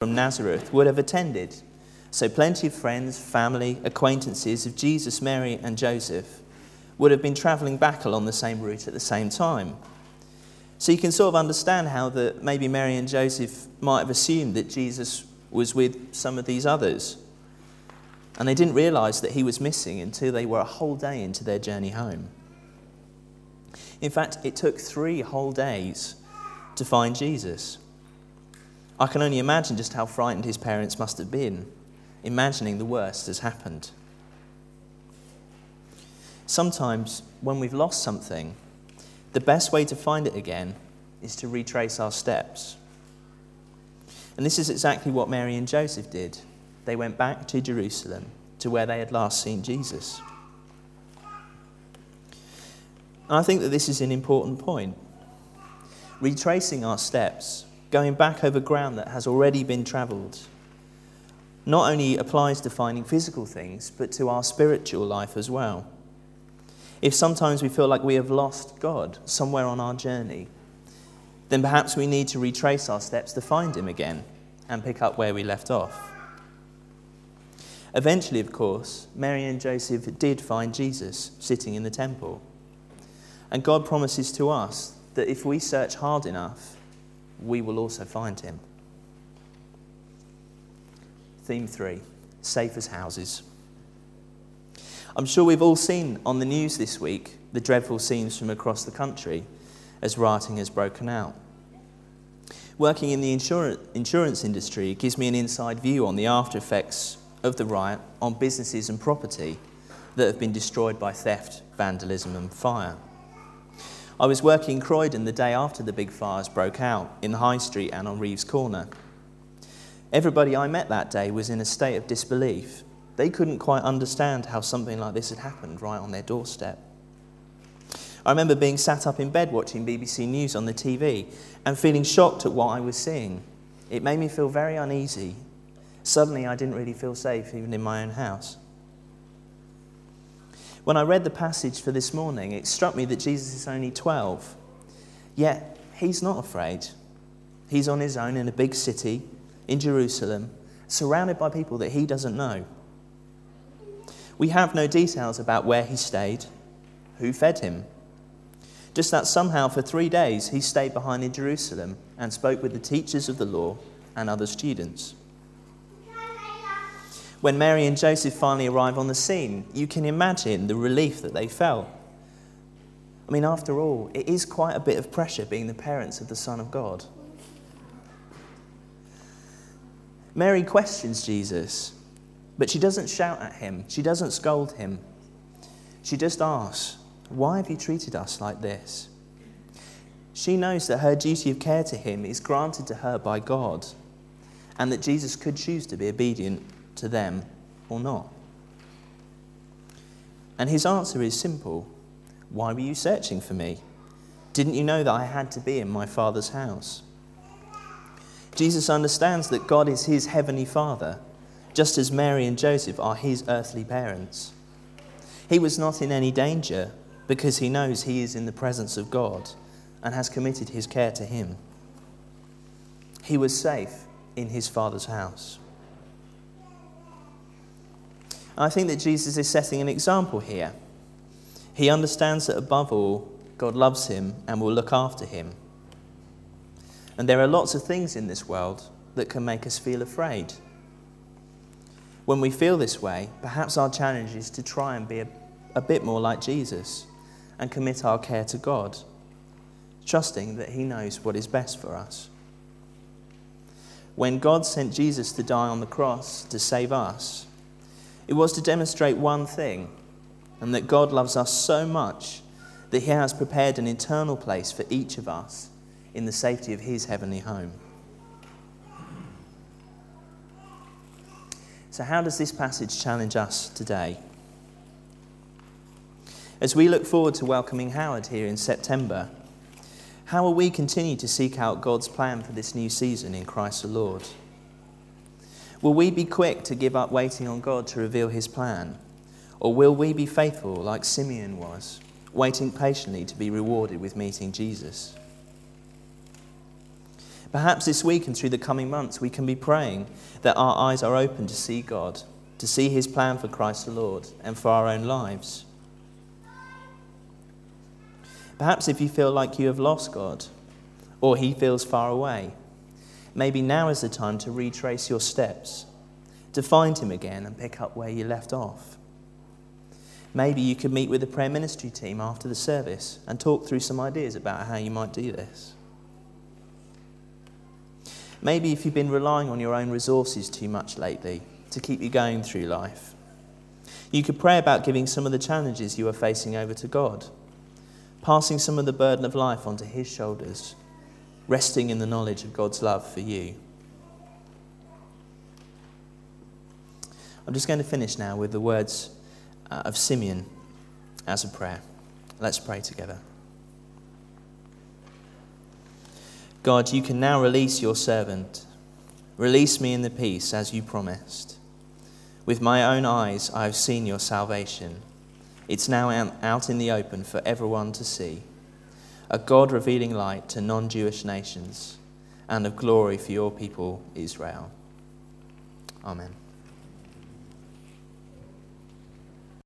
from Nazareth would have attended. So, plenty of friends, family, acquaintances of Jesus, Mary, and Joseph would have been travelling back along the same route at the same time. So, you can sort of understand how that maybe Mary and Joseph might have assumed that Jesus was with some of these others. And they didn't realise that he was missing until they were a whole day into their journey home. In fact, it took three whole days to find Jesus. I can only imagine just how frightened his parents must have been, imagining the worst has happened. Sometimes, when we've lost something, the best way to find it again is to retrace our steps. And this is exactly what Mary and Joseph did. They went back to Jerusalem, to where they had last seen Jesus. And I think that this is an important point. Retracing our steps going back over ground that has already been travelled, not only applies to finding physical things, but to our spiritual life as well. If sometimes we feel like we have lost God somewhere on our journey, then perhaps we need to retrace our steps to find Him again and pick up where we left off. Eventually, of course, Mary and Joseph did find Jesus sitting in the temple. And God promises to us that if we search hard enough, we will also find him. Theme three safe as houses. I'm sure we've all seen on the news this week the dreadful scenes from across the country as rioting has broken out. Working in the insurance industry gives me an inside view on the after effects of the riot on businesses and property that have been destroyed by theft, vandalism, and fire. I was working in Croydon the day after the big fires broke out in High Street and on Reeves Corner. Everybody I met that day was in a state of disbelief. They couldn't quite understand how something like this had happened right on their doorstep. I remember being sat up in bed watching BBC News on the TV and feeling shocked at what I was seeing. It made me feel very uneasy. Suddenly, I didn't really feel safe even in my own house. When I read the passage for this morning, it struck me that Jesus is only 12. Yet, he's not afraid. He's on his own in a big city in Jerusalem, surrounded by people that he doesn't know. We have no details about where he stayed, who fed him. Just that somehow for three days he stayed behind in Jerusalem and spoke with the teachers of the law and other students. When Mary and Joseph finally arrive on the scene, you can imagine the relief that they felt. I mean, after all, it is quite a bit of pressure being the parents of the Son of God. Mary questions Jesus, but she doesn't shout at him, she doesn't scold him. She just asks, Why have you treated us like this? She knows that her duty of care to him is granted to her by God, and that Jesus could choose to be obedient to them or not? And his answer is simple Why were you searching for me? Didn't you know that I had to be in my Father's house? Jesus understands that God is his heavenly Father, just as Mary and Joseph are his earthly parents. He was not in any danger because he knows he is in the presence of God and has committed his care to him. He was safe in his Father's house. I think that Jesus is setting an example here. He understands that above all, God loves him and will look after him. And there are lots of things in this world that can make us feel afraid. When we feel this way, perhaps our challenge is to try and be a, a bit more like Jesus and commit our care to God, trusting that He knows what is best for us. When God sent Jesus to die on the cross to save us, it was to demonstrate one thing, and that God loves us so much that He has prepared an eternal place for each of us in the safety of His heavenly home. So, how does this passage challenge us today? As we look forward to welcoming Howard here in September, how will we continue to seek out God's plan for this new season in Christ the Lord? Will we be quick to give up waiting on God to reveal his plan? Or will we be faithful like Simeon was, waiting patiently to be rewarded with meeting Jesus? Perhaps this week and through the coming months, we can be praying that our eyes are open to see God, to see His plan for Christ the Lord and for our own lives. Perhaps if you feel like you have lost God or He feels far away, maybe now is the time to retrace your steps, to find Him again and pick up where you left off. Maybe you could meet with the prayer ministry team after the service and talk through some ideas about how you might do this. Maybe if you've been relying on your own resources too much lately to keep you going through life, you could pray about giving some of the challenges you are facing over to God, passing some of the burden of life onto His shoulders, resting in the knowledge of God's love for you. I'm just going to finish now with the words uh, of Simeon as a prayer. Let's pray together. God, you can now release your servant. Release me in the peace as you promised. With my own eyes, I have seen your salvation. It's now out in the open for everyone to see. A God revealing light to non Jewish nations and of glory for your people, Israel. Amen.